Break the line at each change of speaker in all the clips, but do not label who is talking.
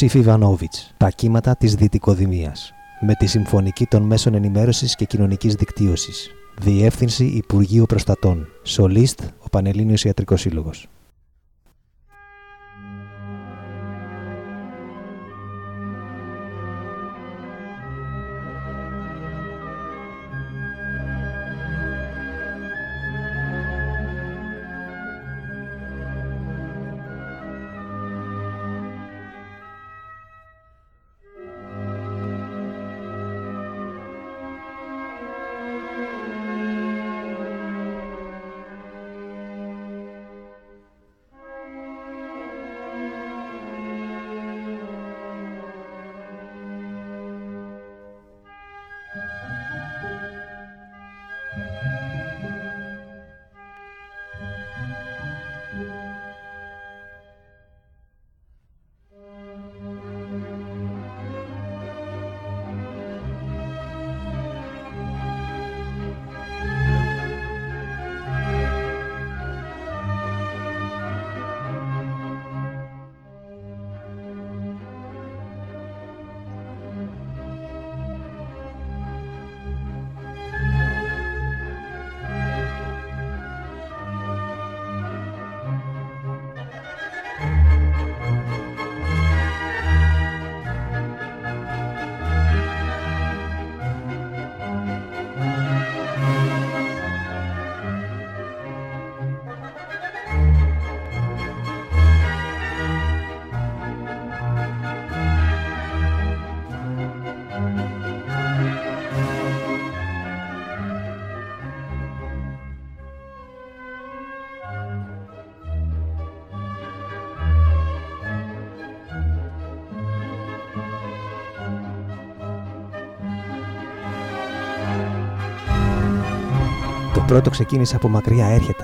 Ιωσήφ Ιβανόβιτς, τα κύματα της Δυτικοδημίας, με τη Συμφωνική των Μέσων Ενημέρωσης και Κοινωνικής Δικτύωσης. Διεύθυνση Υπουργείου Προστατών. Σολίστ, ο Πανελλήνιος Ιατρικός Σύλλογος. Πρώτο ξεκίνησε από μακριά, έρχεται.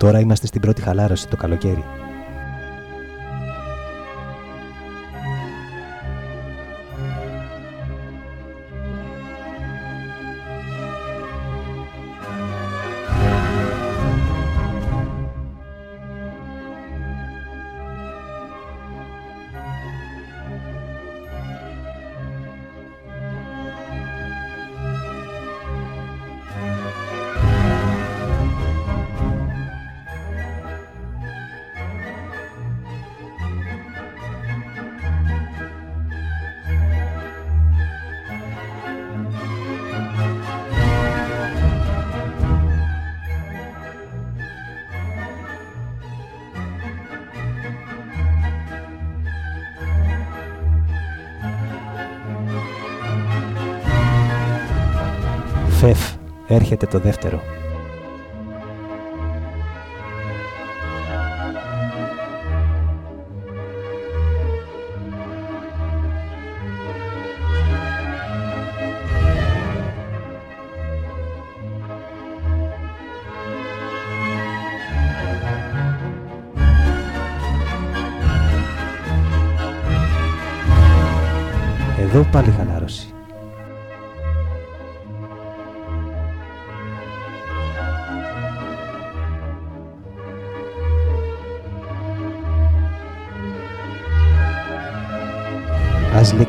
Τώρα είμαστε στην πρώτη χαλάρωση το καλοκαίρι. Έρχεται το δεύτερο.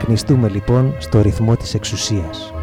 Ας λεκνιστούμε λοιπόν στο ρυθμό της εξουσίας.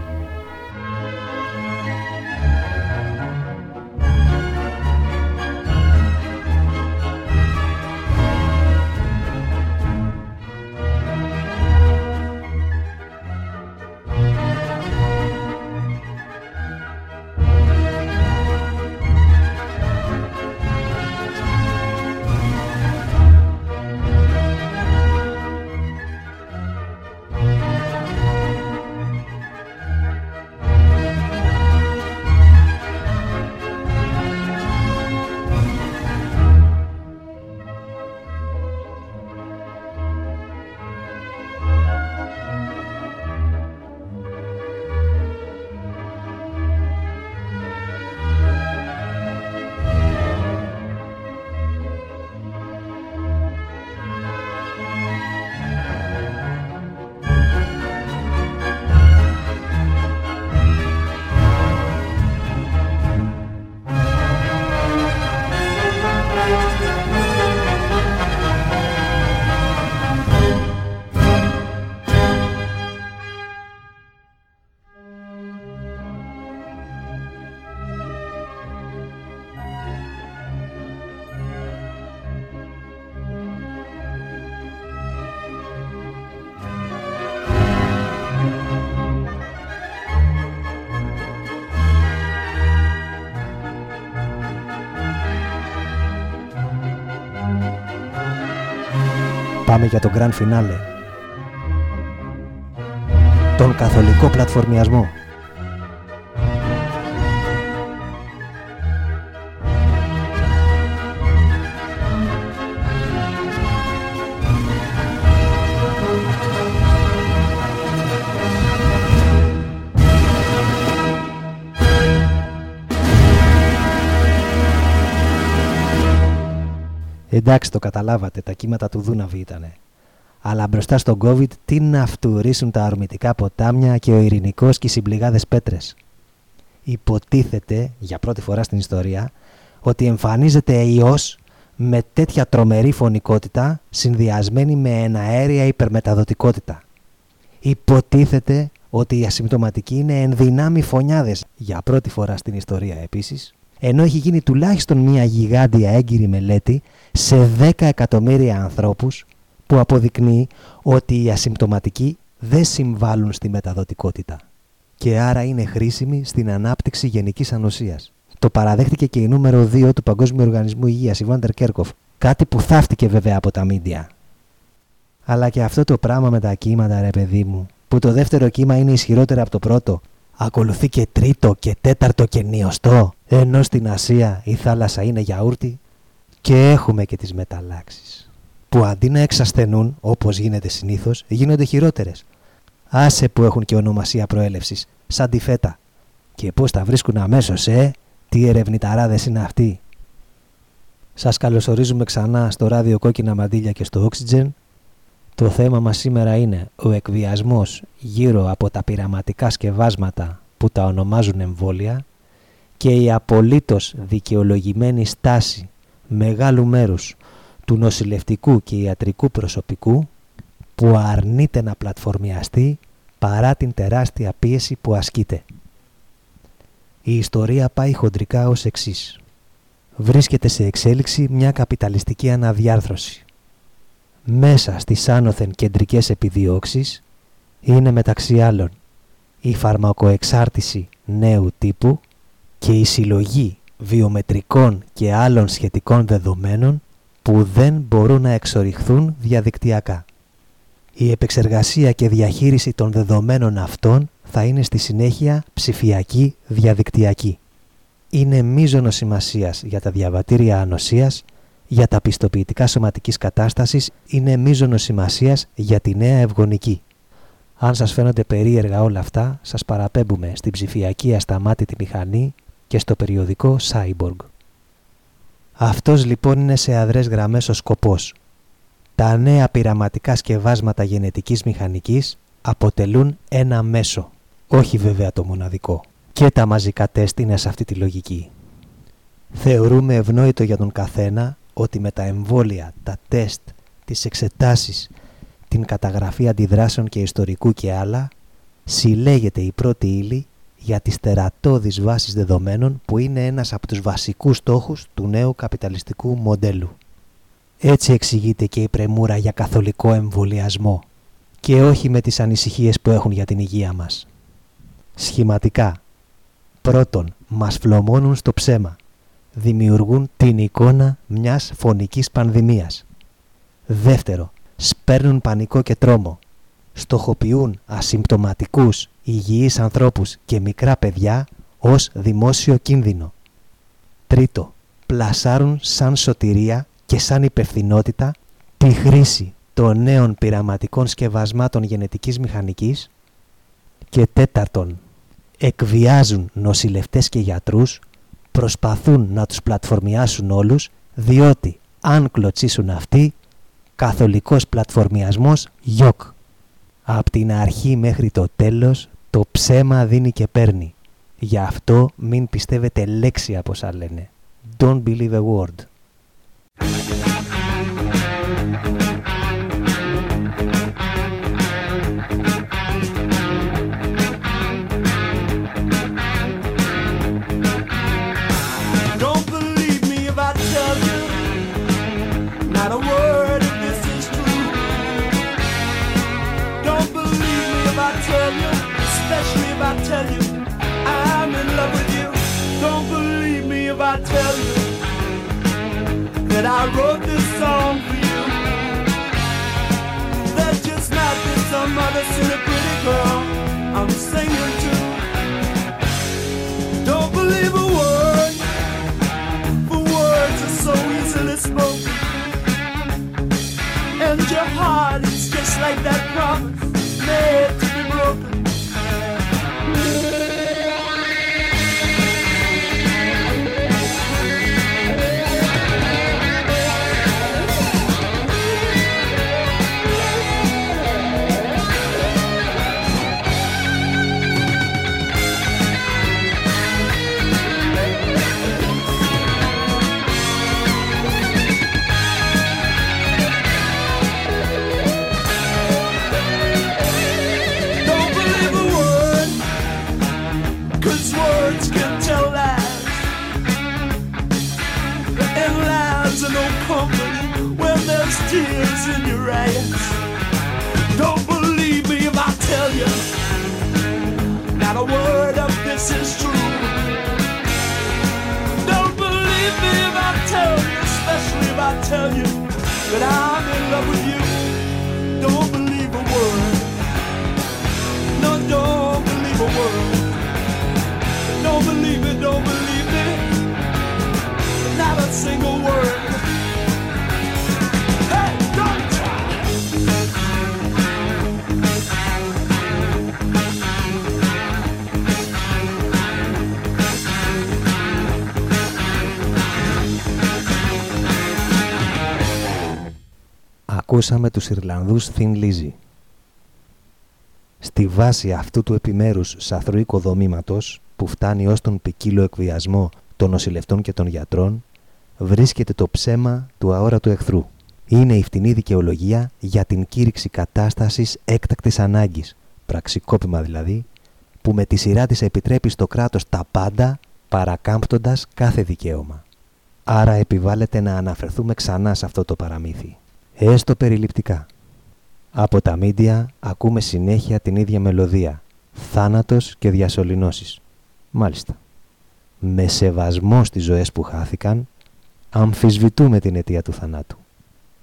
Για το Grand Finale. Τον καθολικό πλατφορμιασμό. Εντάξει, το καταλάβατε, τα κύματα του Δούναβη ήτανε. Αλλά μπροστά στον COVID τι να φτουρίσουν τα αρμητικά ποτάμια και ο ειρηνικός και οι συμπληγάδες πέτρες. Υποτίθεται, για πρώτη φορά στην ιστορία, ότι εμφανίζεται ιός με τέτοια τρομερή φωνικότητα συνδυασμένη με εναέρια υπερμεταδοτικότητα. Υποτίθεται ότι οι ασυμπτωματικοί είναι ενδυνάμοι φωνιάδες, για πρώτη φορά στην ιστορία επίσης, ενώ έχει γίνει τουλάχιστον μια γιγάντια έγκυρη μελέτη σε 10 εκατομμύρια ανθρώπους που αποδεικνύει ότι οι ασυμπτωματικοί δεν συμβάλλουν στη μεταδοτικότητα και άρα είναι χρήσιμοι στην ανάπτυξη γενικής ανοσίας. Το παραδέχτηκε και η νούμερο 2 του Παγκόσμιου Οργανισμού Υγείας, η Βάντερ Κέρκοφ, κάτι που θαύτηκε βέβαια από τα μίντια. Αλλά και αυτό το πράγμα με τα κύματα ρε παιδί μου, που το δεύτερο κύμα είναι ισχυρότερο από το πρώτο, ακολουθεί και τρίτο και τέταρτο και νιωστό, ενώ στην Ασία η θάλασσα είναι γιαούρτι και έχουμε και τις μεταλλάξεις, που αντί να εξασθενούν όπως γίνεται συνήθως, γίνονται χειρότερες. Άσε που έχουν και ονομασία προέλευσης, σαν τη φέτα. Και πώς τα βρίσκουν αμέσως, ε, τι ερευνηταράδες είναι αυτοί; Σας καλωσορίζουμε ξανά στο ράδιο Κόκκινα Μαντήλια και στο Oxygen. Το θέμα μας σήμερα είναι ο εκβιασμός γύρω από τα πειραματικά σκευάσματα που τα ονομάζουν εμβόλια και η απολύτως δικαιολογημένη στάση μεγάλου μέρους του νοσηλευτικού και ιατρικού προσωπικού που αρνείται να πλατφορμιαστεί παρά την τεράστια πίεση που ασκείται. Η ιστορία πάει χοντρικά ως εξής. Βρίσκεται σε εξέλιξη μια καπιταλιστική αναδιάρθρωση. Μέσα στις άνωθεν κεντρικές επιδιώξεις είναι μεταξύ άλλων η φαρμακοεξάρτηση νέου τύπου και η συλλογή βιομετρικών και άλλων σχετικών δεδομένων που δεν μπορούν να εξοριχθούν διαδικτυακά. Η επεξεργασία και διαχείριση των δεδομένων αυτών θα είναι στη συνέχεια ψηφιακή διαδικτυακή. Είναι μείζονο σημασίας για τα διαβατήρια ανοσίας, για τα πιστοποιητικά σωματικής κατάστασης, είναι μείζονο σημασίας για τη νέα ευγονική. Αν σας φαίνονται περίεργα όλα αυτά, σας παραπέμπουμε στην ψηφιακή ασταμάτητη μηχανή και στο περιοδικό Cyborg. Αυτός λοιπόν είναι σε αδρές γραμμές ο σκοπός. Τα νέα πειραματικά σκευάσματα γενετικής μηχανικής, αποτελούν ένα μέσο, όχι βέβαια το μοναδικό. Και τα μαζικά τεστ είναι σε αυτή τη λογική. Θεωρούμε ευνόητο για τον καθένα ότι με τα εμβόλια, τα τεστ, τις εξετάσεις, την καταγραφή αντιδράσεων και ιστορικού και άλλα, συλλέγεται η πρώτη ύλη για τις τερατώδεις βάσεις δεδομένων που είναι ένας από τους βασικούς στόχους του νέου καπιταλιστικού μοντέλου. Έτσι εξηγείται και η πρεμούρα για καθολικό εμβολιασμό και όχι με τις ανησυχίες που έχουν για την υγεία μας. Σχηματικά, πρώτον, μας φλωμώνουν στο ψέμα. Δημιουργούν την εικόνα μιας φωνικής πανδημίας. Δεύτερο, σπέρνουν πανικό και τρόμο. Στοχοποιούν ασυμπτωματικούς, υγιείς ανθρώπους και μικρά παιδιά ως δημόσιο κίνδυνο. Τρίτο, πλασάρουν σαν σωτηρία και σαν υπευθυνότητα τη χρήση των νέων πειραματικών σκευασμάτων γενετικής μηχανικής και τέταρτον, εκβιάζουν νοσηλευτές και γιατρούς, προσπαθούν να τους πλατφορμιάσουν όλους, διότι αν κλωτσίσουν αυτοί, καθολικός πλατφορμιασμός γιοκ. Απ' την αρχή μέχρι το τέλος, το ψέμα δίνει και παίρνει. Γι' αυτό μην πιστεύετε λέξη από όσα λένε. Don't believe a word.
I wrote this song for you. There's just not been some other silly pretty girl I'm singing to. Don't believe a word, for words are so easily spoken. And your heart is just like that promise tears in your eyes. Don't believe me if I tell you, not a word of this is true. Don't believe me if I tell you, especially if I tell you that I'm in love with you. Don't believe a word. No, don't believe a word. Don't believe it, don't believe me. Not a single word.
Ακούσαμε τους Ιρλανδούς Thin Lizzy. Στη βάση αυτού του επιμέρους σαθρού οικοδομήματος που φτάνει ως τον ποικίλο εκβιασμό των νοσηλευτών και των γιατρών βρίσκεται το ψέμα του αόρατου εχθρού. Είναι η φτηνή δικαιολογία για την κήρυξη κατάστασης έκτακτης ανάγκης, πραξικόπημα δηλαδή, που με τη σειρά της επιτρέπει στο κράτος τα πάντα παρακάμπτοντας κάθε δικαίωμα. Άρα επιβάλλεται να αναφερθούμε ξανά σε αυτό το παραμύθι έστω περιληπτικά. Από τα μίντια ακούμε συνέχεια την ίδια μελωδία, θάνατος και διασωληνώσεις. Μάλιστα. Με σεβασμό στις ζωές που χάθηκαν, αμφισβητούμε την αιτία του θανάτου.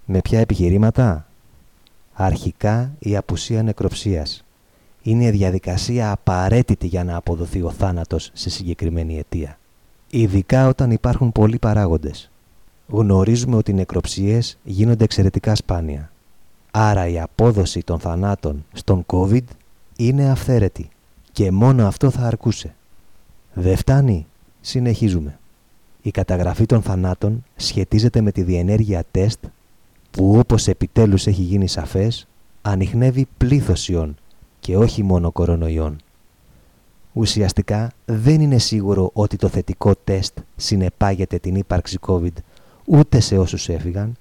Με ποια επιχειρήματα; Αρχικά η απουσία νεκροψίας. Είναι η διαδικασία απαραίτητη για να αποδοθεί ο θάνατος σε συγκεκριμένη αιτία. Ειδικά όταν υπάρχουν πολλοί παράγοντες γνωρίζουμε ότι οι νεκροψίες γίνονται εξαιρετικά σπάνια. Άρα η απόδοση των θανάτων στον COVID είναι αυθαίρετη και μόνο αυτό θα αρκούσε. Δεν φτάνει, συνεχίζουμε. Η καταγραφή των θανάτων σχετίζεται με τη διενέργεια τεστ που όπως επιτέλους έχει γίνει σαφές ανοιχνεύει πλήθος ιών και όχι μόνο κορονοϊών. Ουσιαστικά δεν είναι σίγουρο ότι το θετικό τεστ συνεπάγεται την ύπαρξη COVID ούτε σε όσους έφυγαν,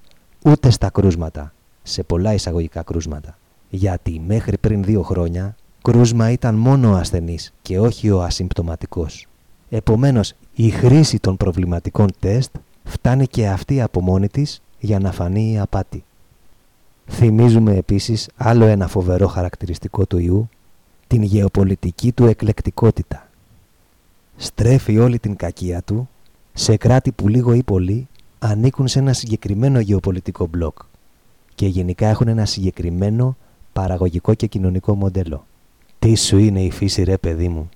ούτε στα κρούσματα, σε πολλά εισαγωγικά κρούσματα. Γιατί μέχρι πριν δύο χρόνια κρούσμα ήταν μόνο ο ασθενής και όχι ο ασυμπτωματικός. Επομένως, η χρήση των προβληματικών τεστ φτάνει και αυτή από μόνη της για να φανεί η απάτη. Θυμίζουμε επίσης άλλο ένα φοβερό χαρακτηριστικό του ιού, την γεωπολιτική του εκλεκτικότητα. Στρέφει όλη την κακία του σε κράτη που λίγο ή πολύ ανήκουν σε ένα συγκεκριμένο γεωπολιτικό μπλοκ και γενικά έχουν ένα συγκεκριμένο παραγωγικό και κοινωνικό μοντέλο. Τι σου είναι η φύση ρε παιδί μου;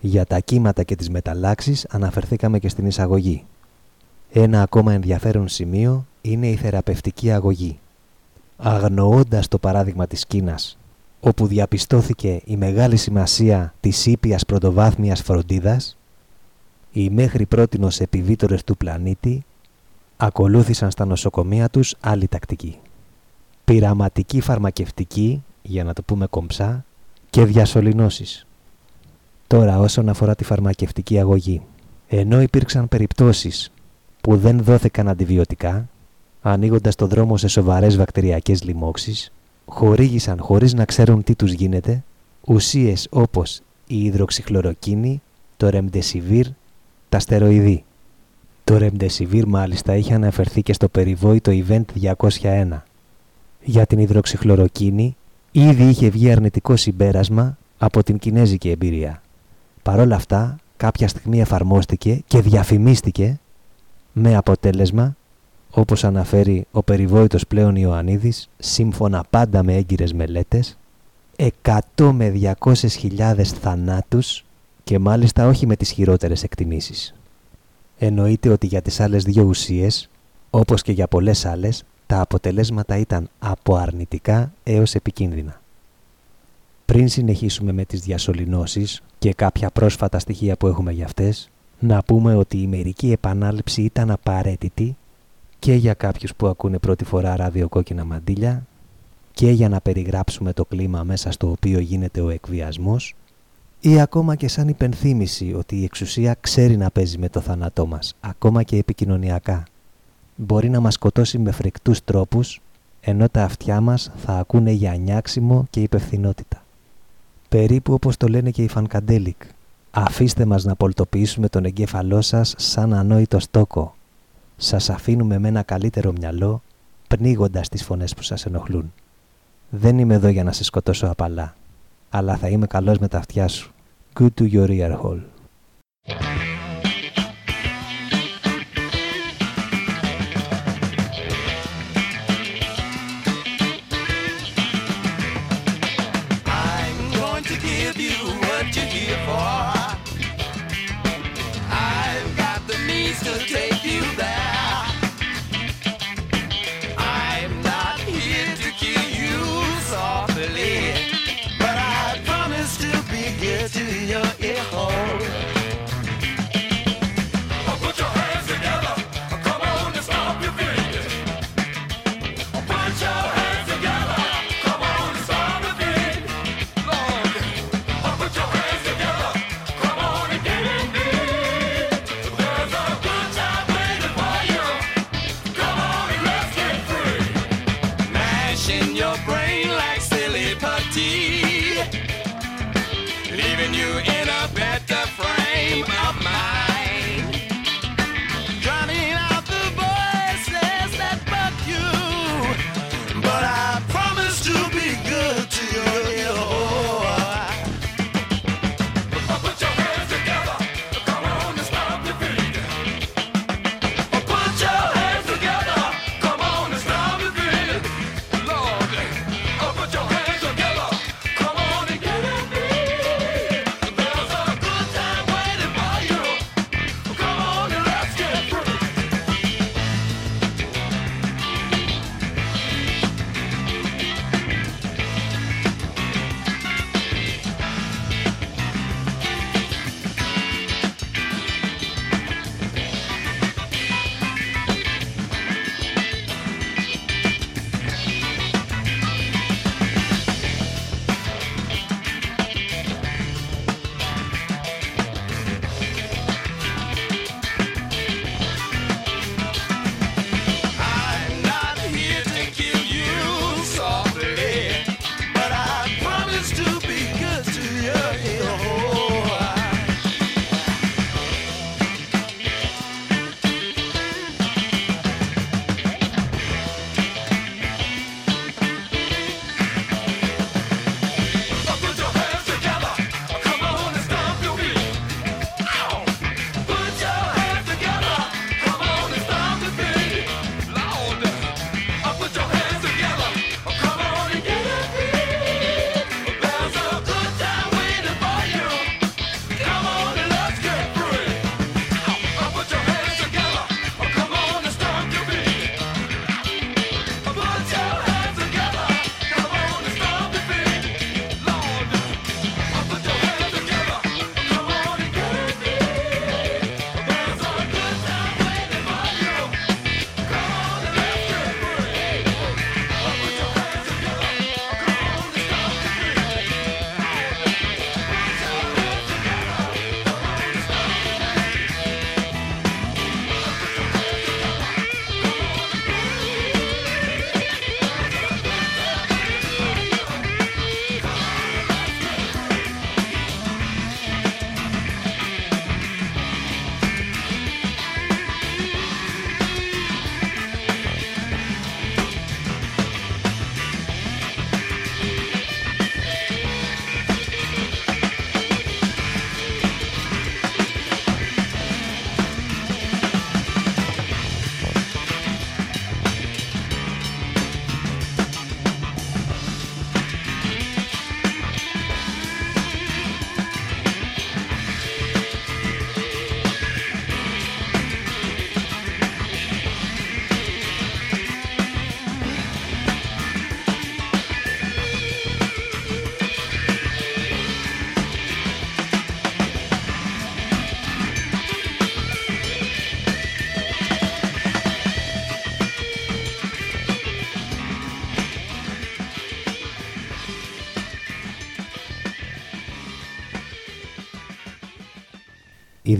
Για τα κύματα και τις μεταλλάξεις αναφερθήκαμε και στην εισαγωγή. Ένα ακόμα ενδιαφέρον σημείο είναι η θεραπευτική αγωγή. Αγνοώντας το παράδειγμα της Κίνας, όπου διαπιστώθηκε η μεγάλη σημασία της ήπιας πρωτοβάθμιας φροντίδας, οι μέχρι πρότινος επιβίτορες του πλανήτη ακολούθησαν στα νοσοκομεία τους άλλη τακτική. Πειραματική φαρμακευτική, για να το πούμε κομψά, και διασωληνώσεις. Τώρα όσον αφορά τη φαρμακευτική αγωγή, ενώ υπήρξαν περιπτώσεις που δεν δόθηκαν αντιβιωτικά, ανοίγοντας το δρόμο σε σοβαρές βακτηριακές λοιμώξεις, χορήγησαν χωρίς να ξέρουν τι τους γίνεται ουσίες όπως η υδροξυχλωροκίνη, το ρεμντεσιβίρ, τα στεροειδή. Το ρεμντεσιβίρ μάλιστα είχε αναφερθεί και στο περιβόητο event 201. Για την υδροξυχλωροκίνη ήδη είχε βγει αρνητικό συμπέρασμα από την κινέζικη εμπειρία. Παρ' όλα αυτά, κάποια στιγμή εφαρμόστηκε και διαφημίστηκε με αποτέλεσμα, όπως αναφέρει ο περιβόητος πλέον Ιωαννίδης, σύμφωνα πάντα με έγκυρες μελέτες, 100 με 200 χιλιάδες θανάτους και μάλιστα όχι με τις χειρότερες εκτιμήσεις. Εννοείται ότι για τις άλλες δύο ουσίες, όπως και για πολλές άλλες, τα αποτελέσματα ήταν από αρνητικά έως επικίνδυνα. Πριν συνεχίσουμε με τις διασωληνώσεις και κάποια πρόσφατα στοιχεία που έχουμε για αυτές, να πούμε ότι η μερική επανάληψη ήταν απαραίτητη και για κάποιους που ακούνε πρώτη φορά ραδιοκόκκινα μαντήλια και για να περιγράψουμε το κλίμα μέσα στο οποίο γίνεται ο εκβιασμός ή ακόμα και σαν υπενθύμηση ότι η εξουσία ξέρει να παίζει με το θάνατό μας, ακόμα και επικοινωνιακά. Μπορεί να μας σκοτώσει με φρικτούς τρόπους, ενώ τα αυτιά μας θα ακούνε για νιάξιμο και υπευθυνότητα. Περίπου όπως το λένε και οι Φανκαντέλικ. Αφήστε μας να πολτοποιήσουμε τον εγκέφαλό σας σαν ανόητο στόκο. Σας αφήνουμε με ένα καλύτερο μυαλό, πνίγοντας τις φωνές που σας ενοχλούν. Δεν είμαι εδώ για να σε σκοτώσω απαλά, αλλά θα είμαι καλός με τα αυτιά σου. Good to your ear hole.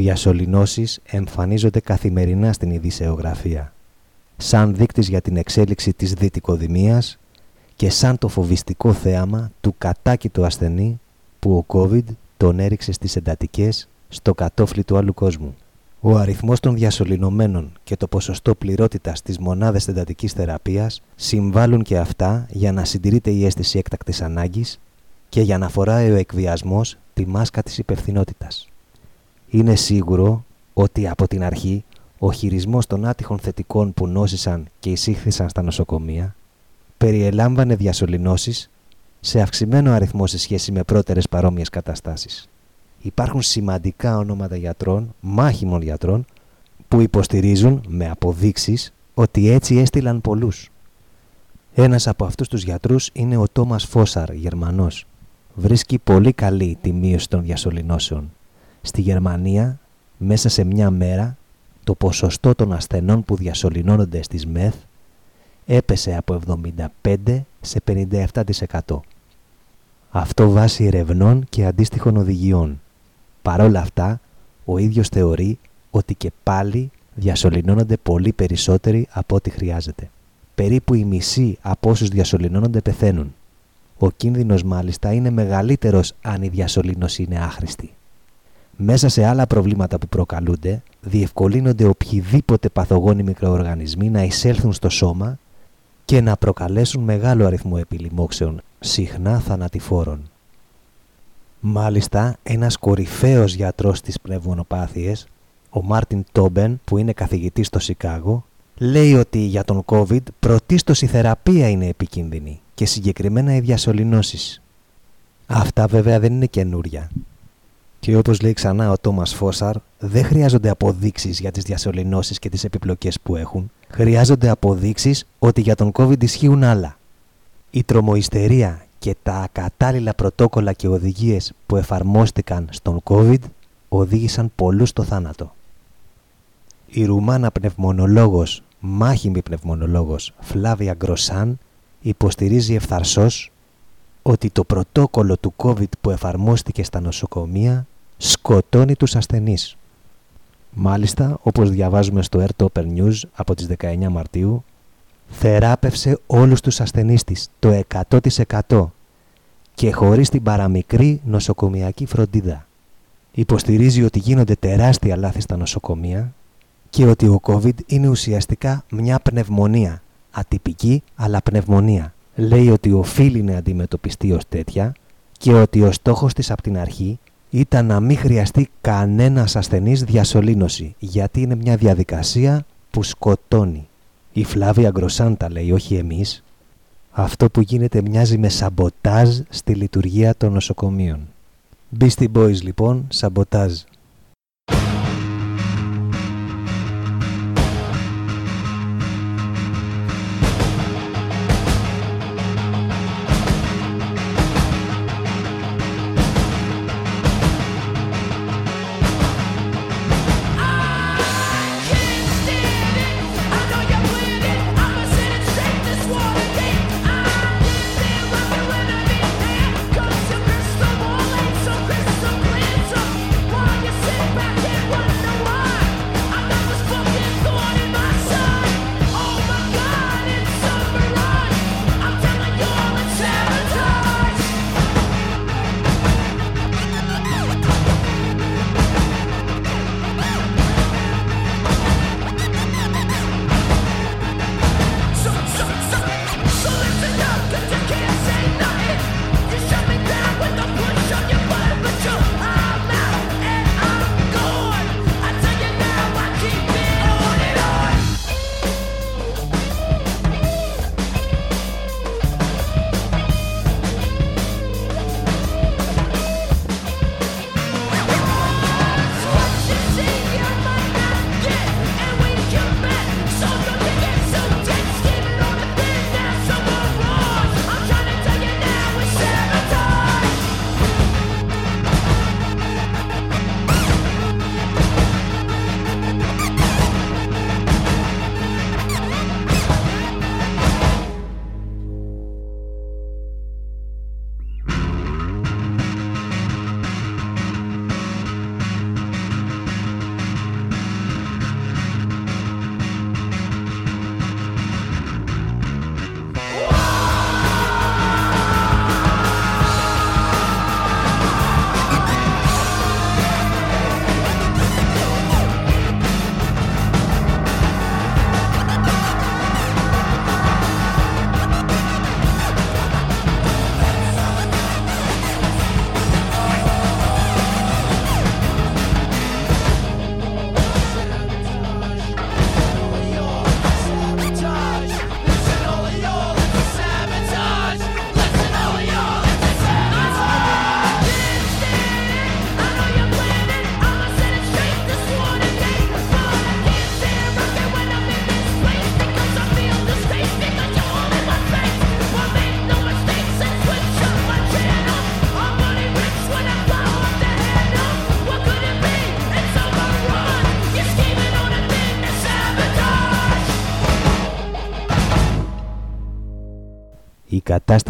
Διασωληνώσεις εμφανίζονται καθημερινά στην ειδησεογραφία, σαν δείκτης για την εξέλιξη της δυτικοδημίας και σαν το φοβιστικό θέαμα του κατάκητου ασθενή που ο COVID τον έριξε στις εντατικές στο κατόφλι του άλλου κόσμου. Ο αριθμός των διασωληνωμένων και το ποσοστό πληρότητας της μονάδες εντατικής θεραπείας συμβάλλουν και αυτά για να συντηρείται η αίσθηση έκτακτης ανάγκης και για να φοράει ο εκβιασμός τη μάσκα της υπευθυνότητας. Είναι σίγουρο ότι από την αρχή ο χειρισμός των άτυχων θετικών που νόσησαν και εισήχθησαν στα νοσοκομεία περιελάμβανε διασωληνώσεις σε αυξημένο αριθμό σε σχέση με πρώτερες παρόμοιες καταστάσεις. Υπάρχουν σημαντικά ονόματα γιατρών, μάχημων γιατρών, που υποστηρίζουν με αποδείξεις ότι έτσι έστειλαν πολλούς. Ένας από αυτούς τους γιατρούς είναι ο Τόμας Φόσαρ, Γερμανός. Βρίσκει πολύ καλή τη μείωση των διασωληνώσεων. Στη Γερμανία, μέσα σε μια μέρα, το ποσοστό των ασθενών που διασωληνώνονται στις ΜΕΘ έπεσε από 75% σε 57%. Αυτό βάσει ερευνών και αντίστοιχων οδηγιών. Παρόλα αυτά, ο ίδιος θεωρεί ότι και πάλι διασωληνώνονται πολύ περισσότεροι από ό,τι χρειάζεται. Περίπου οι μισοί από όσους διασωληνώνονται πεθαίνουν. Ο κίνδυνος μάλιστα είναι μεγαλύτερος αν η διασωλήνωση είναι άχρηστη. Μέσα σε άλλα προβλήματα που προκαλούνται, διευκολύνονται οποιοδήποτε παθογόνοι μικροοργανισμοί να εισέλθουν στο σώμα και να προκαλέσουν μεγάλο αριθμό επιλημόξεων, συχνά θανατηφόρων. Μάλιστα, ένας κορυφαίος γιατρός της πνευμονοπάθειες, ο Μάρτιν Τόμπεν, που είναι καθηγητής στο Σικάγο, λέει ότι για τον COVID πρωτίστως η θεραπεία είναι επικίνδυνη και συγκεκριμένα οι διασωληνώσεις. Αυτά βέβαια δεν είναι καινούρια. Και όπως λέει ξανά ο Τόμας Φόσαρ, δεν χρειάζονται αποδείξεις για τις διασωληνώσεις και τις επιπλοκές που έχουν. Χρειάζονται αποδείξεις ότι για τον COVID ισχύουν άλλα. Η τρομοϊστερία και τα ακατάλληλα πρωτόκολλα και οδηγίες που εφαρμόστηκαν στον COVID οδήγησαν πολλούς στο θάνατο. Η Ρουμάνα πνευμονολόγος, μάχημη πνευμονολόγος Φλάβια Γκροσάν υποστηρίζει ευθαρσός ότι το πρωτόκολλο του COVID που εφαρμόστηκε στα νοσοκομεία σκοτώνει τους ασθενείς. Μάλιστα, όπως διαβάζουμε στο Air Topper News από τις 19 Μαρτίου, θεράπευσε όλους τους ασθενείς της, το 100% και χωρίς την παραμικρή νοσοκομιακή φροντίδα. Υποστηρίζει ότι γίνονται τεράστια λάθη στα νοσοκομεία και ότι ο COVID είναι ουσιαστικά μια πνευμονία, ατυπική αλλά πνευμονία. Λέει ότι οφείλει να αντιμετωπιστεί ως τέτοια και ότι ο στόχος της από την αρχή ήταν να μην χρειαστεί κανένας ασθενής διασωλήνωση γιατί είναι μια διαδικασία που σκοτώνει. Η Φλάβια Γκροσάντα λέει, όχι εμείς. Αυτό που γίνεται μοιάζει με σαμποτάζ στη λειτουργία των νοσοκομείων. Beastie Boys λοιπόν, σαμποτάζ.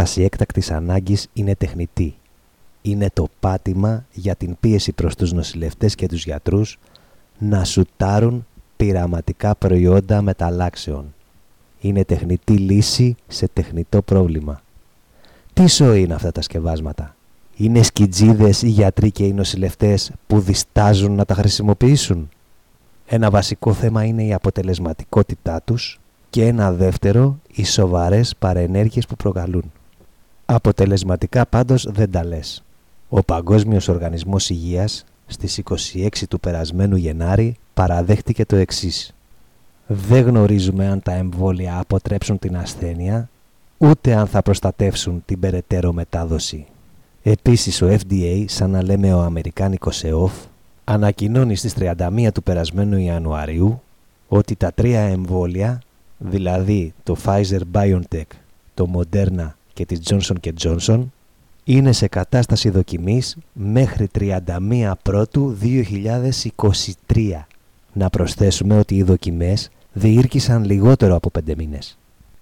Κατάσταση έκτακτης ανάγκης είναι τεχνητή. Είναι το πάτημα για την πίεση προς τους νοσηλευτές και τους γιατρούς να σουτάρουν πειραματικά προϊόντα μεταλλάξεων. Είναι τεχνητή λύση σε τεχνητό πρόβλημα. Τι σοή είναι αυτά τα σκευάσματα; Είναι σκιτζίδες οι γιατροί και οι νοσηλευτές που διστάζουν να τα χρησιμοποιήσουν; Ένα βασικό θέμα είναι η αποτελεσματικότητά τους και ένα δεύτερο οι σοβαρές παρενέργειες που προκαλούν. Αποτελεσματικά πάντως δεν τα λες. Ο Παγκόσμιος Οργανισμός Υγείας στις 26 του περασμένου Γενάρη παραδέχτηκε το εξής. Δεν γνωρίζουμε αν τα εμβόλια αποτρέψουν την ασθένεια, ούτε αν θα προστατεύσουν την περαιτέρω μετάδοση. Επίσης ο FDA, σαν να λέμε ο Αμερικάνικος ΕΟΦ, ανακοινώνει στις 31 του περασμένου Ιανουαρίου ότι τα τρία εμβόλια, δηλαδή το Pfizer BioNTech, το Moderna και της Johnson Johnson, είναι σε κατάσταση δοκιμής μέχρι 31 Πρώτου 2023. Να προσθέσουμε ότι οι δοκιμές διήρκησαν λιγότερο από 5 μήνες.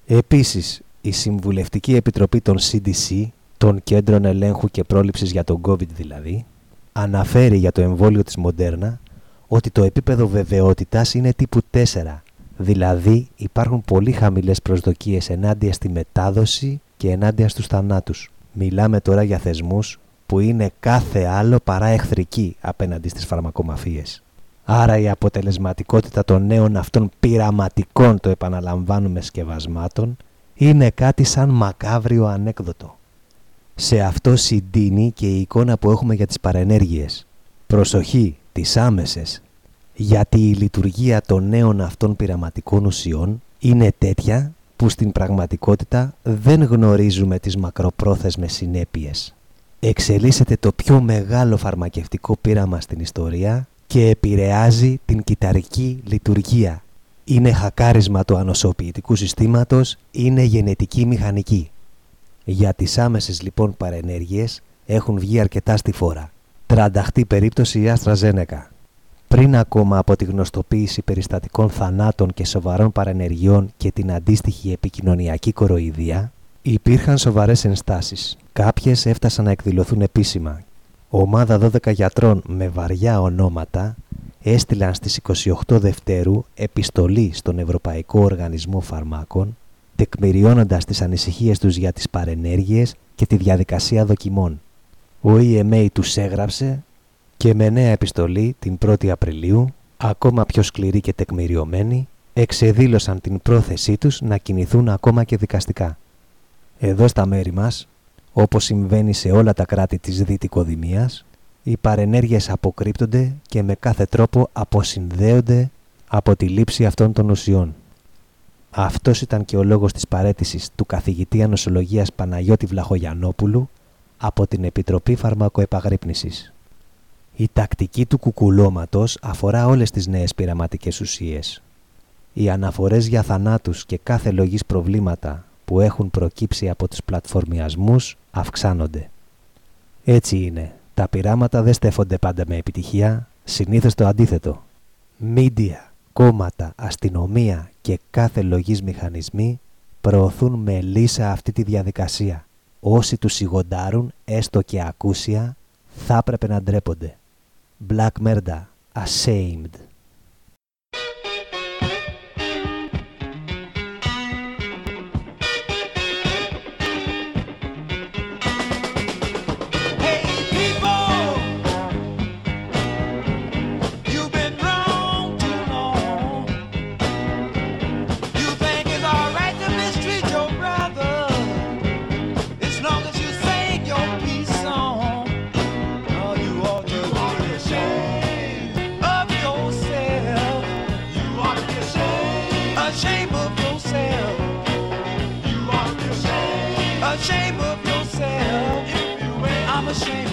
Επίσης, η Συμβουλευτική Επιτροπή των CDC, των Κέντρων Ελέγχου και Πρόληψης για τον COVID δηλαδή, αναφέρει για το εμβόλιο της Moderna ότι το επίπεδο βεβαιότητας είναι τύπου 4, δηλαδή υπάρχουν πολύ χαμηλές προσδοκίες ενάντια στη μετάδοση και ενάντια στους θανάτους. Μιλάμε τώρα για θεσμούς που είναι κάθε άλλο παρά εχθρικοί απέναντι στις φαρμακομαφίες. Άρα η αποτελεσματικότητα των νέων αυτών πειραματικών το επαναλαμβάνουμε σκευασμάτων είναι κάτι σαν μακάβριο ανέκδοτο. Σε αυτό συντείνει και η εικόνα που έχουμε για τις παρενέργειες. Προσοχή, τις άμεσες. Γιατί η λειτουργία των νέων αυτών πειραματικών ουσιών είναι τέτοια που στην πραγματικότητα δεν γνωρίζουμε τις μακροπρόθεσμες συνέπειες. Εξελίσσεται το πιο μεγάλο φαρμακευτικό πείραμα στην ιστορία και επηρεάζει την κυταρική λειτουργία. Είναι χακάρισμα του ανοσοποιητικού συστήματος, είναι γενετική μηχανική. Για τις άμεσες λοιπόν παρενέργειες έχουν βγει αρκετά στη φόρα. Τρανταχτή περίπτωση η Άστρα Ζένεκα. Πριν ακόμα από τη γνωστοποίηση περιστατικών θανάτων και σοβαρών παρενεργειών και την αντίστοιχη επικοινωνιακή κοροϊδία, υπήρχαν σοβαρές ενστάσεις. Κάποιες έφτασαν να εκδηλωθούν επίσημα. Ομάδα 12 γιατρών με βαριά ονόματα έστειλαν στις 28 Δευτέρου επιστολή στον Ευρωπαϊκό Οργανισμό Φαρμάκων τεκμηριώνοντας τις ανησυχίες τους για τις παρενέργειες και τη διαδικασία δοκιμών. Ο EMA τους έγραψε και με νέα επιστολή την 1η Απριλίου, ακόμα πιο σκληρή και τεκμηριωμένη, εξεδήλωσαν την πρόθεσή τους να κινηθούν ακόμα και δικαστικά. Εδώ στα μέρη μας, όπως συμβαίνει σε όλα τα κράτη της Δυτικοδημίας, οι παρενέργειες αποκρύπτονται και με κάθε τρόπο αποσυνδέονται από τη λήψη αυτών των ουσιών. Αυτός ήταν και ο λόγος της παρέτησης του καθηγητή ανοσολογίας Παναγιώτη Βλαχογιανόπουλου από την Επιτροπή Φαρμακοεπαγρύπνησης. Η τακτική του κουκουλώματος αφορά όλες τις νέες πειραματικές ουσίες. Οι αναφορές για θανάτους και κάθε λογής προβλήματα που έχουν προκύψει από τους πλατφορμιασμούς αυξάνονται. Έτσι είναι. Τα πειράματα δεν στέφονται πάντα με επιτυχία, συνήθως το αντίθετο. Μίντια, κόμματα, αστυνομία και κάθε λογής μηχανισμοί προωθούν με λύσα αυτή τη διαδικασία. Όσοι τους σιγοντάρουν, έστω και ακούσια, θα έπρεπε να ντρέπονται. Black Merda, Ashamed.
ashamed.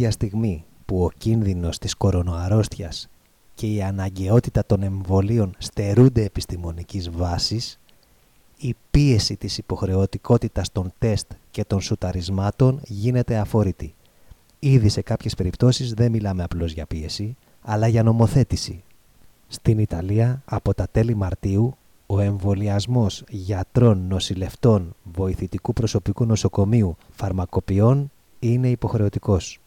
Ίδια στιγμή που ο κίνδυνος της κορονοαρρώστιας και η αναγκαιότητα των εμβολίων στερούνται επιστημονικής βάσης, η πίεση της υποχρεωτικότητας των τεστ και των σουταρισμάτων γίνεται αφόρητη. Ήδη σε κάποιες περιπτώσεις δεν μιλάμε απλώς για πίεση, αλλά για νομοθέτηση. Στην Ιταλία, από τα τέλη Μαρτίου, ο εμβολιασμός γιατρών, νοσηλευτών, βοηθητικού προσωπικού νοσοκομείου, φαρμακοποιών είναι υποχρεωτικός.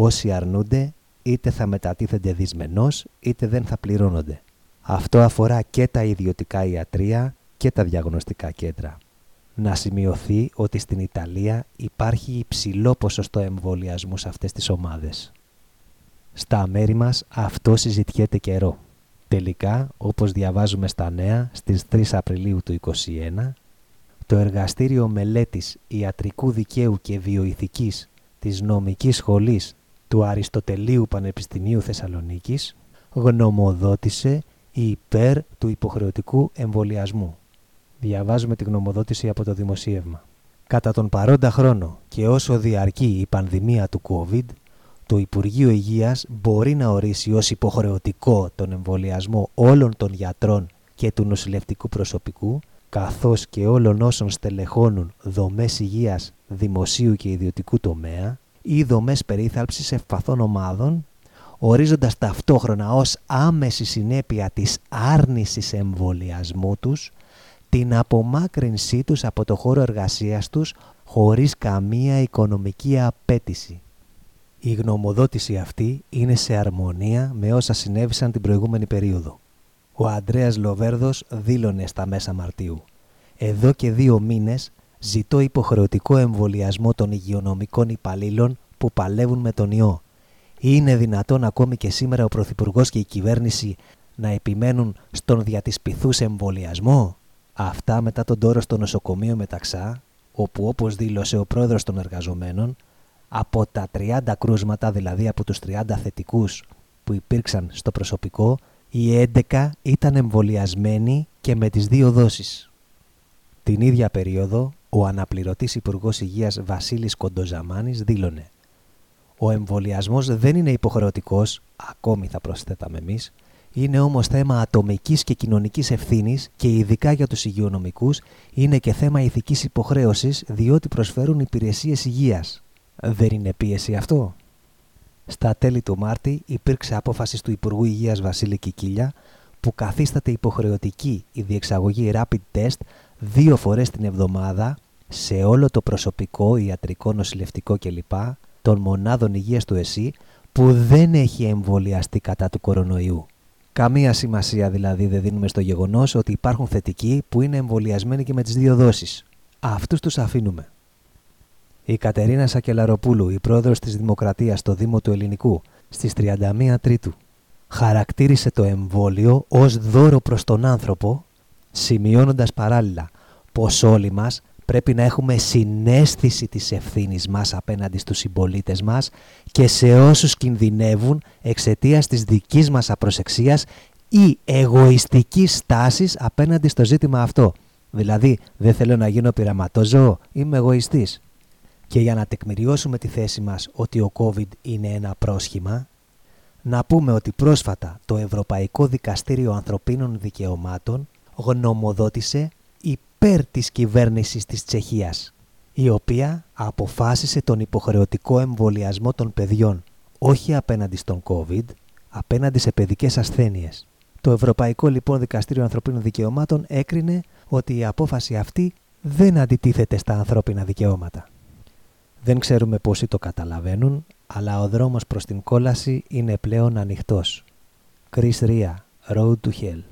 Όσοι αρνούνται είτε θα μετατίθενται δυσμενώς είτε δεν θα πληρώνονται. Αυτό αφορά και τα ιδιωτικά ιατρία και τα διαγνωστικά κέντρα. Να σημειωθεί ότι στην Ιταλία υπάρχει υψηλό ποσοστό εμβολιασμού σε αυτές τις ομάδες. Στα μέρη μας αυτό συζητιέται καιρό. Τελικά, όπως διαβάζουμε στα νέα, στις 3 Απριλίου του 2021, το Εργαστήριο Μελέτης Ιατρικού Δικαίου και Βιοειθικής της Νομικής Σχολής του Αριστοτελείου Πανεπιστημίου Θεσσαλονίκης γνωμοδότησε υπέρ του υποχρεωτικού εμβολιασμού. Διαβάζουμε τη γνωμοδότηση από το δημοσίευμα. Κατά τον παρόντα χρόνο και όσο διαρκεί η πανδημία του COVID, το Υπουργείο Υγείας μπορεί να ορίσει ως υποχρεωτικό τον εμβολιασμό όλων των γιατρών και του νοσηλευτικού προσωπικού, καθώς και όλων όσων στελεχώνουν δομές υγείας δημοσίου και ιδιωτικού τομέα ή δομές περίθαλψης ευπαθών ομάδων, ορίζοντας ταυτόχρονα ως άμεση συνέπεια της άρνησης εμβολιασμού τους την απομάκρυνσή τους από το χώρο εργασίας τους χωρίς καμία οικονομική απέτηση. Η γνωμοδότηση αυτή είναι σε αρμονία με όσα συνέβησαν την προηγούμενη περίοδο. Ο Αντρέας Λοβέρδος δήλωνε στα μέσα Μαρτίου «Εδώ και δύο μήνες ζητώ υποχρεωτικό εμβολιασμό των υγειονομικών υπαλλήλων που παλεύουν με τον ιό. Είναι δυνατόν ακόμη και σήμερα ο Πρωθυπουργός και η κυβέρνηση να επιμένουν στον δια της πυθούς εμβολιασμό; Αυτά μετά τον τόρο στο νοσοκομείο Μεταξά, όπου όπως δήλωσε ο πρόεδρος των εργαζομένων, από τα 30 κρούσματα, δηλαδή από τους 30 θετικούς που υπήρξαν στο προσωπικό, οι 11 ήταν εμβολιασμένοι και με τις δύο δόσεις. Την ίδια περίοδο, ο αναπληρωτής Υπουργός Υγείας Βασίλης Κοντοζαμάνης δήλωνε «Ο εμβολιασμός δεν είναι υποχρεωτικός, ακόμη θα προσθέταμε εμείς, είναι όμως θέμα ατομικής και κοινωνικής ευθύνης και ειδικά για τους υγειονομικούς είναι και θέμα ηθικής υποχρέωσης διότι προσφέρουν υπηρεσίες υγείας. Δεν είναι πίεση αυτό; Στα τέλη του Μάρτη υπήρξε απόφαση του Υπουργού Υγείας Βασίλη Κικίλια που καθίσταται υποχρεωτική η διεξαγωγή rapid test δύο φορές την εβδομάδα σε όλο το προσωπικό, ιατρικό, νοσηλευτικό κλπ. των μονάδων υγείας του ΕΣΥ που δεν έχει εμβολιαστεί κατά του κορονοϊού. Καμία σημασία δηλαδή δεν δίνουμε στο γεγονός ότι υπάρχουν θετικοί που είναι εμβολιασμένοι και με τις δύο δόσεις. Αυτούς τους αφήνουμε. Η Κατερίνα Σακελαροπούλου, η πρόεδρος της Δημοκρατίας στο Δήμο του Ελληνικού, στις 31 Τρίτου, χαρακτήρισε το εμβόλιο ως δώρο προς τον άνθρωπο, σημειώνοντας παράλληλα πως όλοι μας πρέπει να έχουμε συνέστηση της ευθύνης μας απέναντι στους συμπολίτες μας και σε όσους κινδυνεύουν εξαιτίας της δικής μας απροσεξίας ή εγωιστικής στάσης απέναντι στο ζήτημα αυτό. Δηλαδή, δεν θέλω να γίνω πειραματόζωο, είμαι εγωιστής. Και για να τεκμηριώσουμε τη θέση μας ότι ο COVID είναι ένα πρόσχημα, να πούμε ότι πρόσφατα το Ευρωπαϊκό Δικαστήριο Ανθρωπίνων Δικαιωμάτων γνωμοδότησε υπέρ της κυβέρνησης της Τσεχίας, η οποία αποφάσισε τον υποχρεωτικό εμβολιασμό των παιδιών, όχι απέναντι στον COVID, απέναντι σε παιδικές ασθένειες. Το Ευρωπαϊκό λοιπόν Δικαστήριο Ανθρωπίνων Δικαιωμάτων έκρινε ότι η απόφαση αυτή δεν αντιτίθεται στα ανθρώπινα δικαιώματα. Δεν ξέρουμε πόσοι το καταλαβαίνουν, αλλά ο δρόμος προς την κόλαση είναι πλέον ανοιχτός. Chris Ria, Road to Hell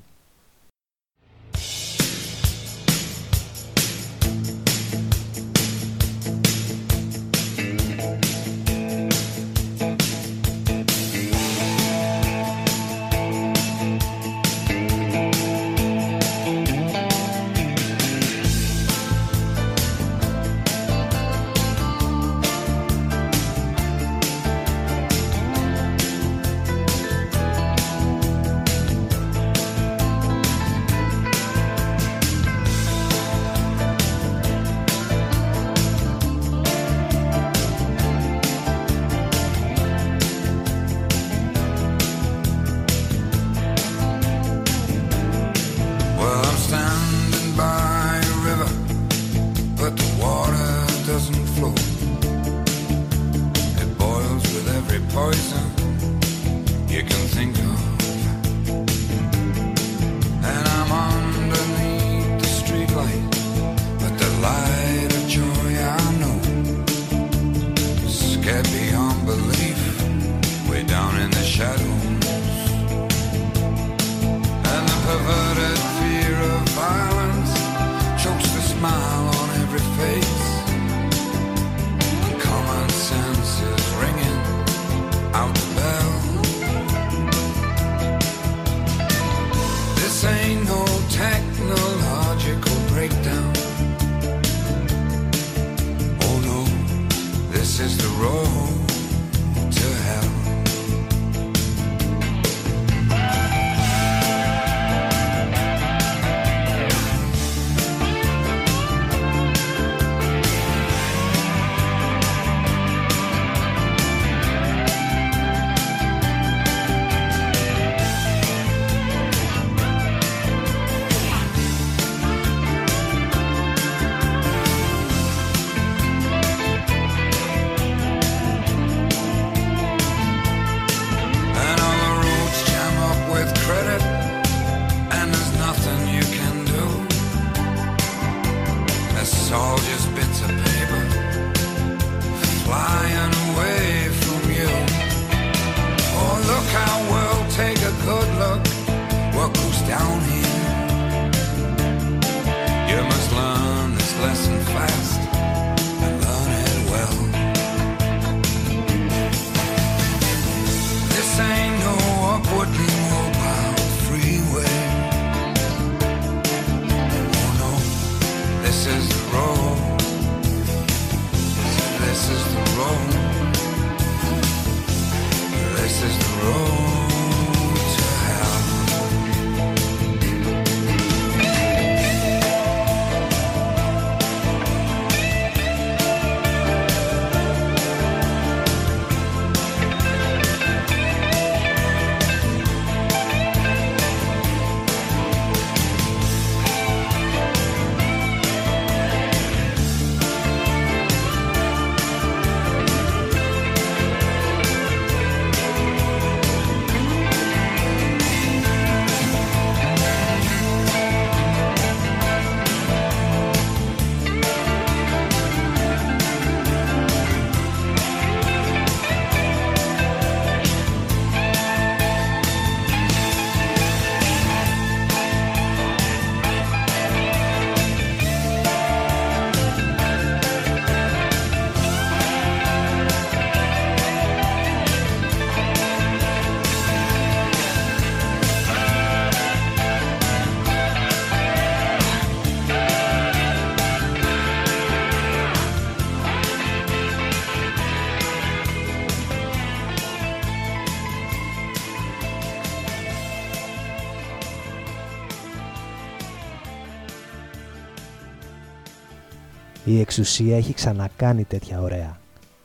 Η εξουσία έχει ξανακάνει τέτοια ωραία.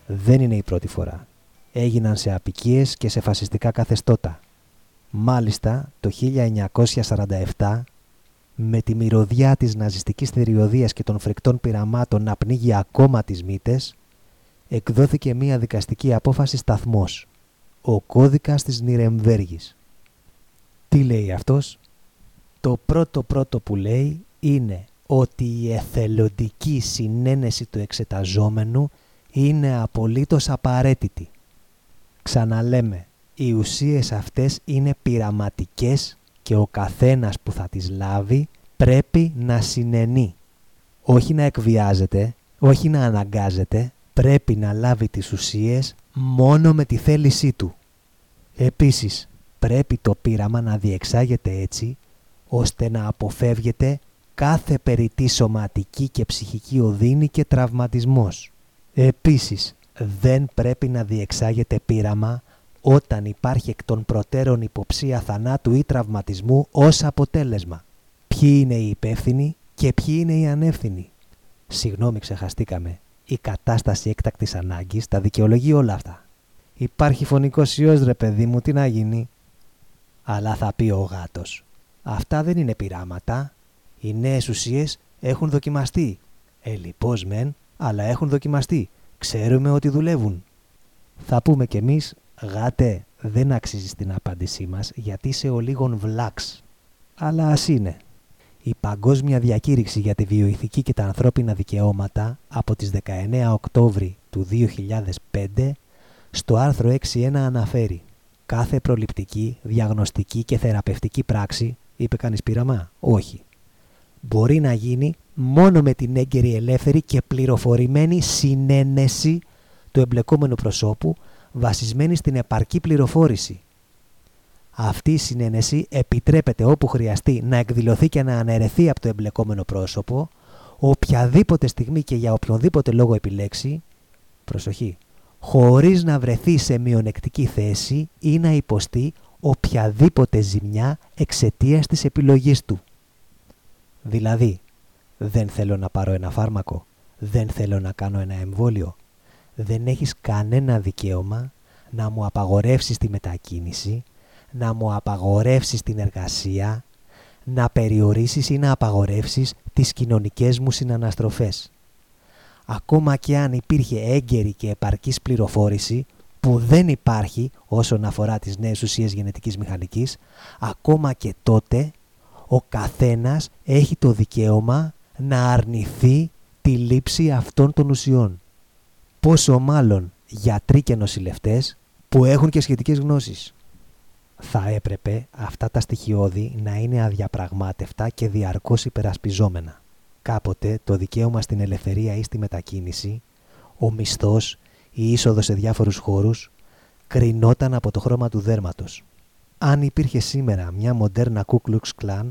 Δεν είναι η πρώτη φορά. Έγιναν σε απικίες και σε φασιστικά καθεστώτα. Μάλιστα, το 1947, με τη μυρωδιά της ναζιστικής θηριωδίας και των φρικτών πειραμάτων να πνίγει ακόμα τις μύτες, εκδόθηκε μία δικαστική απόφαση σταθμός. Ο κώδικας της Νιρεμβέργης. Τι λέει αυτός; Το πρώτο πρώτο που λέει είναι ότι η εθελοντική συνένεση του εξεταζόμενου είναι απολύτως απαραίτητη. Ξαναλέμε, οι ουσίες αυτές είναι πειραματικές και ο καθένας που θα τις λάβει πρέπει να συνενεί. Όχι να εκβιάζεται, όχι να αναγκάζεται, πρέπει να λάβει τις ουσίες μόνο με τη θέλησή του. Επίσης, πρέπει το πείραμα να διεξάγεται έτσι ώστε να αποφεύγεται κάθε περιττή σωματική και ψυχική οδύνη και τραυματισμός. Επίσης, δεν πρέπει να διεξάγεται πείραμα όταν υπάρχει εκ των προτέρων υποψία θανάτου ή τραυματισμού ως αποτέλεσμα. Ποιοι είναι οι υπεύθυνοι και ποιοι είναι οι ανεύθυνοι; Συγγνώμη ξεχαστήκαμε. Η κατάσταση έκτακτης ανάγκης τα δικαιολογεί όλα αυτά. Υπάρχει φωνικός ιός ρε παιδί μου, τι να γίνει; Αλλά θα πει ο γάτος. Αυτά δεν είναι πειράματα. Οι νέες ουσίες έχουν δοκιμαστεί. Ε, λοιπώς μεν, αλλά έχουν δοκιμαστεί. Ξέρουμε ότι δουλεύουν. Θα πούμε κι εμείς, γάτε, δεν αξίζει την απάντησή μας γιατί είσαι ο λίγον βλάξ. Αλλά ας είναι. Η Παγκόσμια Διακήρυξη για τη Βιοειθική και τα Ανθρώπινα Δικαιώματα από τις 19 Οκτώβρη του 2005 στο άρθρο 6.1 αναφέρει «Κάθε προληπτική, διαγνωστική και θεραπευτική πράξη, είπε κανείς πείραμα, όχι, μπορεί να γίνει μόνο με την έγκαιρη ελεύθερη και πληροφορημένη συνένεση του εμπλεκόμενου προσώπου βασισμένη στην επαρκή πληροφόρηση. Αυτή η συνένεση επιτρέπεται όπου χρειαστεί να εκδηλωθεί και να αναιρεθεί από το εμπλεκόμενο πρόσωπο οποιαδήποτε στιγμή και για οποιονδήποτε λόγο επιλέξει, προσοχή, χωρίς να βρεθεί σε μειονεκτική θέση ή να υποστεί οποιαδήποτε ζημιά εξαιτίας της επιλογής του. Δηλαδή, δεν θέλω να πάρω ένα φάρμακο, δεν θέλω να κάνω ένα εμβόλιο. Δεν έχεις κανένα δικαίωμα να μου απαγορεύσεις τη μετακίνηση, να μου απαγορεύσεις την εργασία, να περιορίσεις ή να απαγορεύσεις τις κοινωνικές μου συναναστροφές. Ακόμα και αν υπήρχε έγκαιρη και επαρκής πληροφόρηση, που δεν υπάρχει όσον αφορά τις νέες ουσίες γενετικής μηχανικής, ακόμα και τότε ο καθένας έχει το δικαίωμα να αρνηθεί τη λήψη αυτών των ουσιών. Πόσο μάλλον γιατροί και νοσηλευτές που έχουν και σχετικές γνώσεις.
θα έπρεπε αυτά τα στοιχειώδη να είναι αδιαπραγμάτευτα και διαρκώς υπερασπιζόμενα. Κάποτε το δικαίωμα στην ελευθερία ή στη μετακίνηση, ο μισθός, η είσοδος σε διάφορους χώρους, κρινόταν από το χρώμα του δέρματος. Αν υπήρχε σήμερα μια μοντέρνα Ku Klux Klan,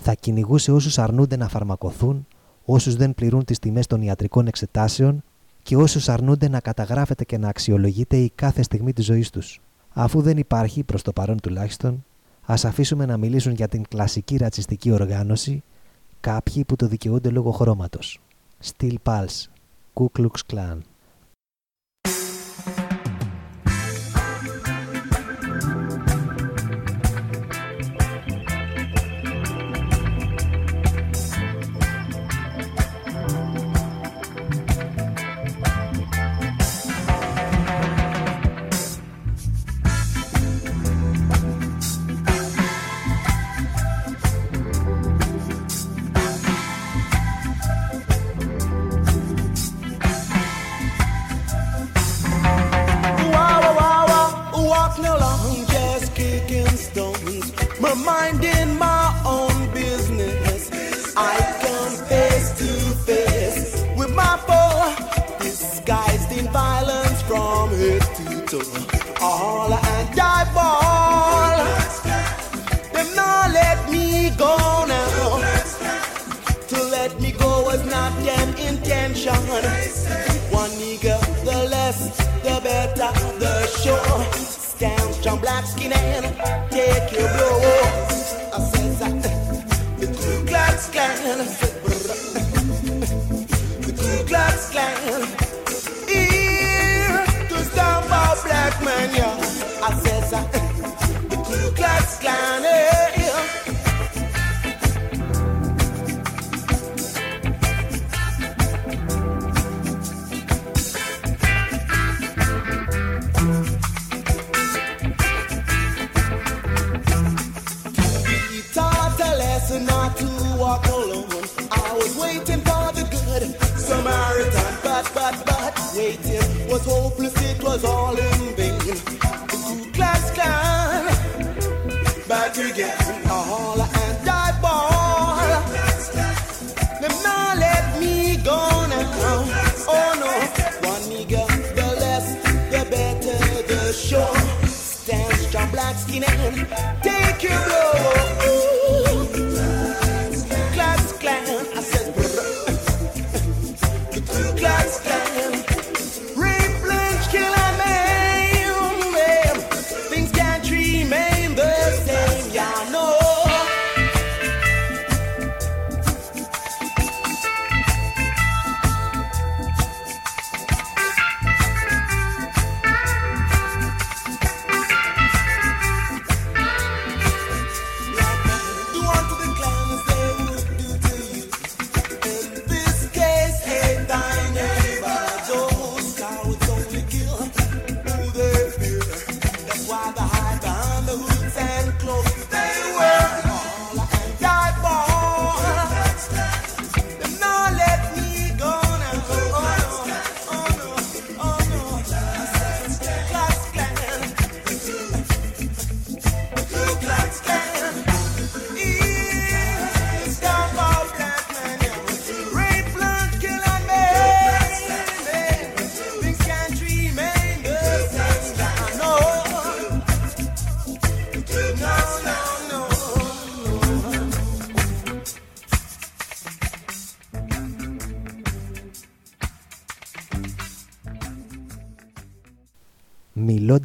θα κυνηγούσε όσους αρνούνται να φαρμακοθούν, όσους δεν πληρούν τις τιμές των ιατρικών εξετάσεων και όσους αρνούνται να καταγράφεται και να αξιολογείται η κάθε στιγμή της ζωής τους. Αφού δεν υπάρχει, προς το παρόν τουλάχιστον, ας αφήσουμε να μιλήσουν για την κλασική ρατσιστική οργάνωση κάποιοι που το δικαιούνται λόγω χρώματος. Steel Pulse, Ku Klux Klan.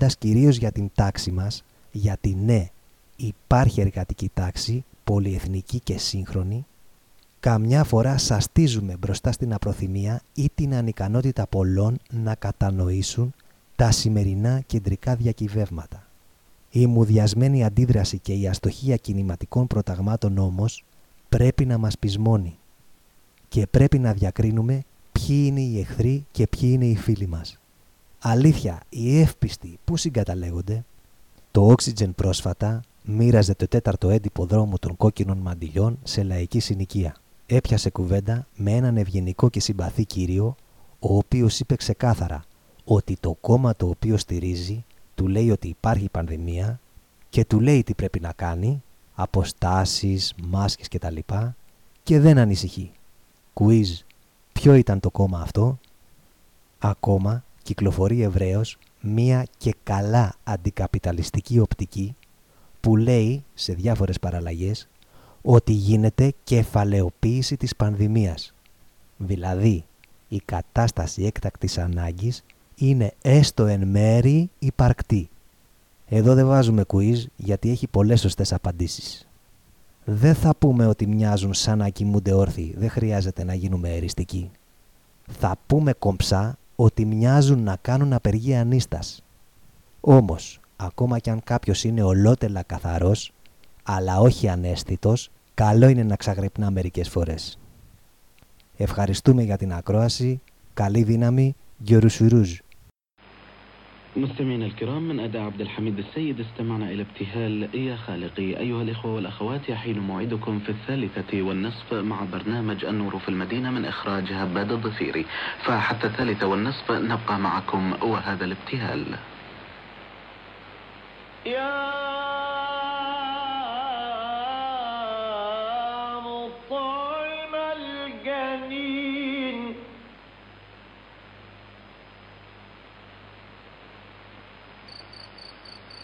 Μιλώντας κυρίως για την τάξη μας, γιατί ναι, υπάρχει εργατική τάξη, πολυεθνική και σύγχρονη, καμιά φορά σαστίζουμε μπροστά στην απροθυμία ή την ανικανότητα πολλών να κατανοήσουν τα σημερινά κεντρικά διακυβεύματα. Η μουδιασμένη αντίδραση και η αστοχία κινηματικών προταγμάτων όμως πρέπει να μας πεισμώνει και πρέπει να διακρίνουμε ποιοι είναι οι εχθροί και ποιοι είναι οι φίλοι μας. Αλήθεια, οι εύπιστοι πού συγκαταλέγονται; Το Oxygen πρόσφατα μοίραζε το τέταρτο έντυπο δρόμο των κόκκινων μαντιλιών σε λαϊκή συνοικία. Έπιασε κουβέντα με έναν ευγενικό και συμπαθή κύριο, ο οποίος είπε ξεκάθαρα ότι το κόμμα το οποίο στηρίζει του λέει ότι υπάρχει πανδημία
και του λέει τι πρέπει να κάνει, αποστάσεις, μάσκες κτλ. Και δεν ανησυχεί. Quiz, ποιο ήταν το κόμμα αυτό; Ακόμα κυκλοφορεί ευρέως μία και καλά αντικαπιταλιστική οπτική που λέει σε διάφορες παραλλαγές ότι γίνεται κεφαλαιοποίηση της πανδημίας. Δηλαδή, η κατάσταση έκτακτης ανάγκης είναι έστω εν μέρη υπαρκτή. Εδώ δεν βάζουμε quiz γιατί έχει πολλές σωστές απαντήσεις. Δεν θα πούμε ότι μοιάζουν σαν να κοιμούνται όρθιοι, δεν χρειάζεται να γίνουμε εριστικοί. Θα πούμε κομψά ότι μοιάζουν να κάνουν απεργία νύστας. Όμως, ακόμα κι αν κάποιος είναι ολότελα καθαρός, αλλά όχι ανέστητος, καλό είναι να ξαγρυπνά μερικές φορές. Ευχαριστούμε για την ακρόαση. Καλή δύναμη. Γιορουσουρούζ.
مستمعينا الكرام من أداء عبد الحميد السيد استمعنا إلى ابتهال. يا خالقي أيها الإخوة والأخوات يحين موعدكم في الثالثة والنصف مع برنامج النور في المدينة من إخراج هباد الضفيري. فحتى الثالثة والنصف نبقى معكم وهذا الابتهال.
يا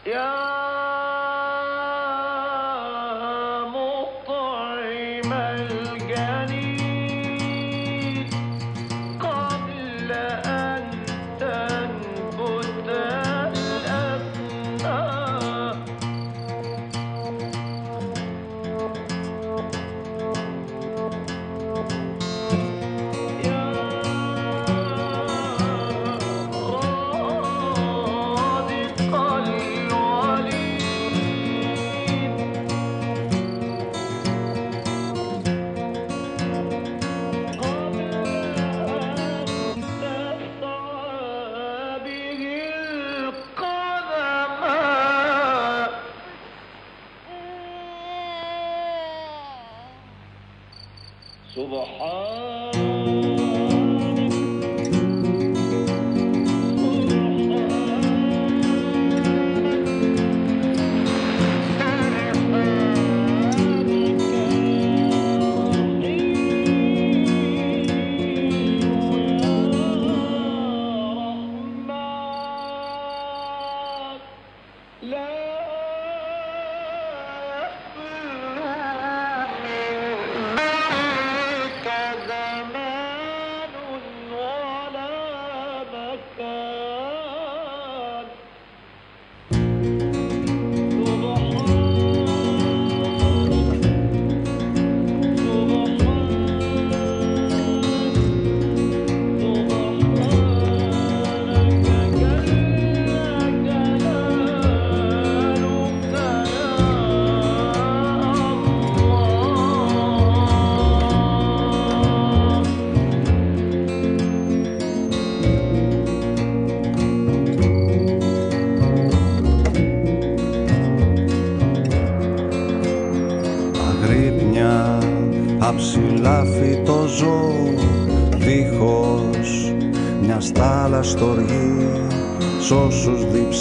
い。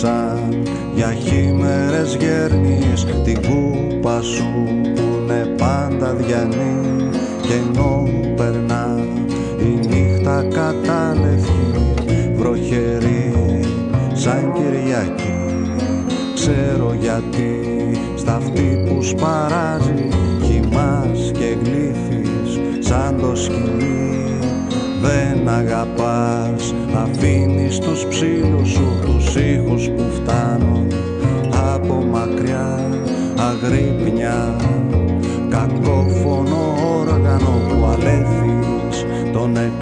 Όσους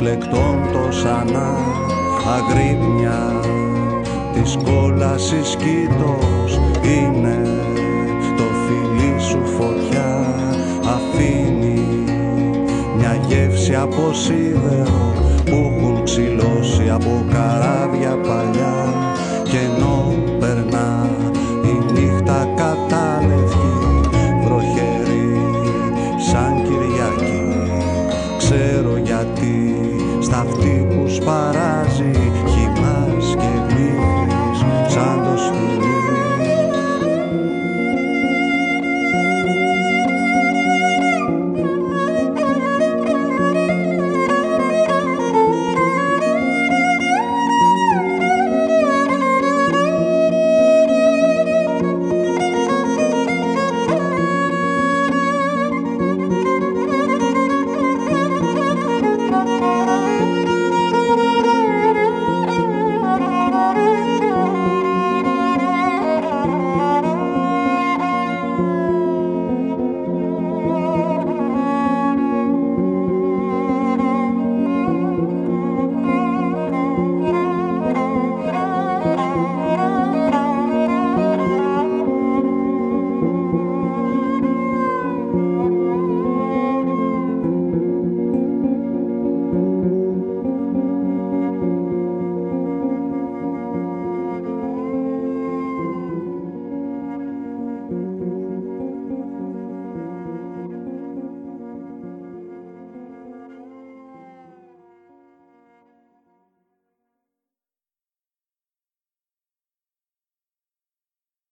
των εκλεκτών το σανά αγρύπνια της κόλασης κήτος είναι. Το φιλί σου φωτιά αφήνει μια γεύση από σίδερο που έχουν ξυλώσει από καράβια παλιά. Και ενώ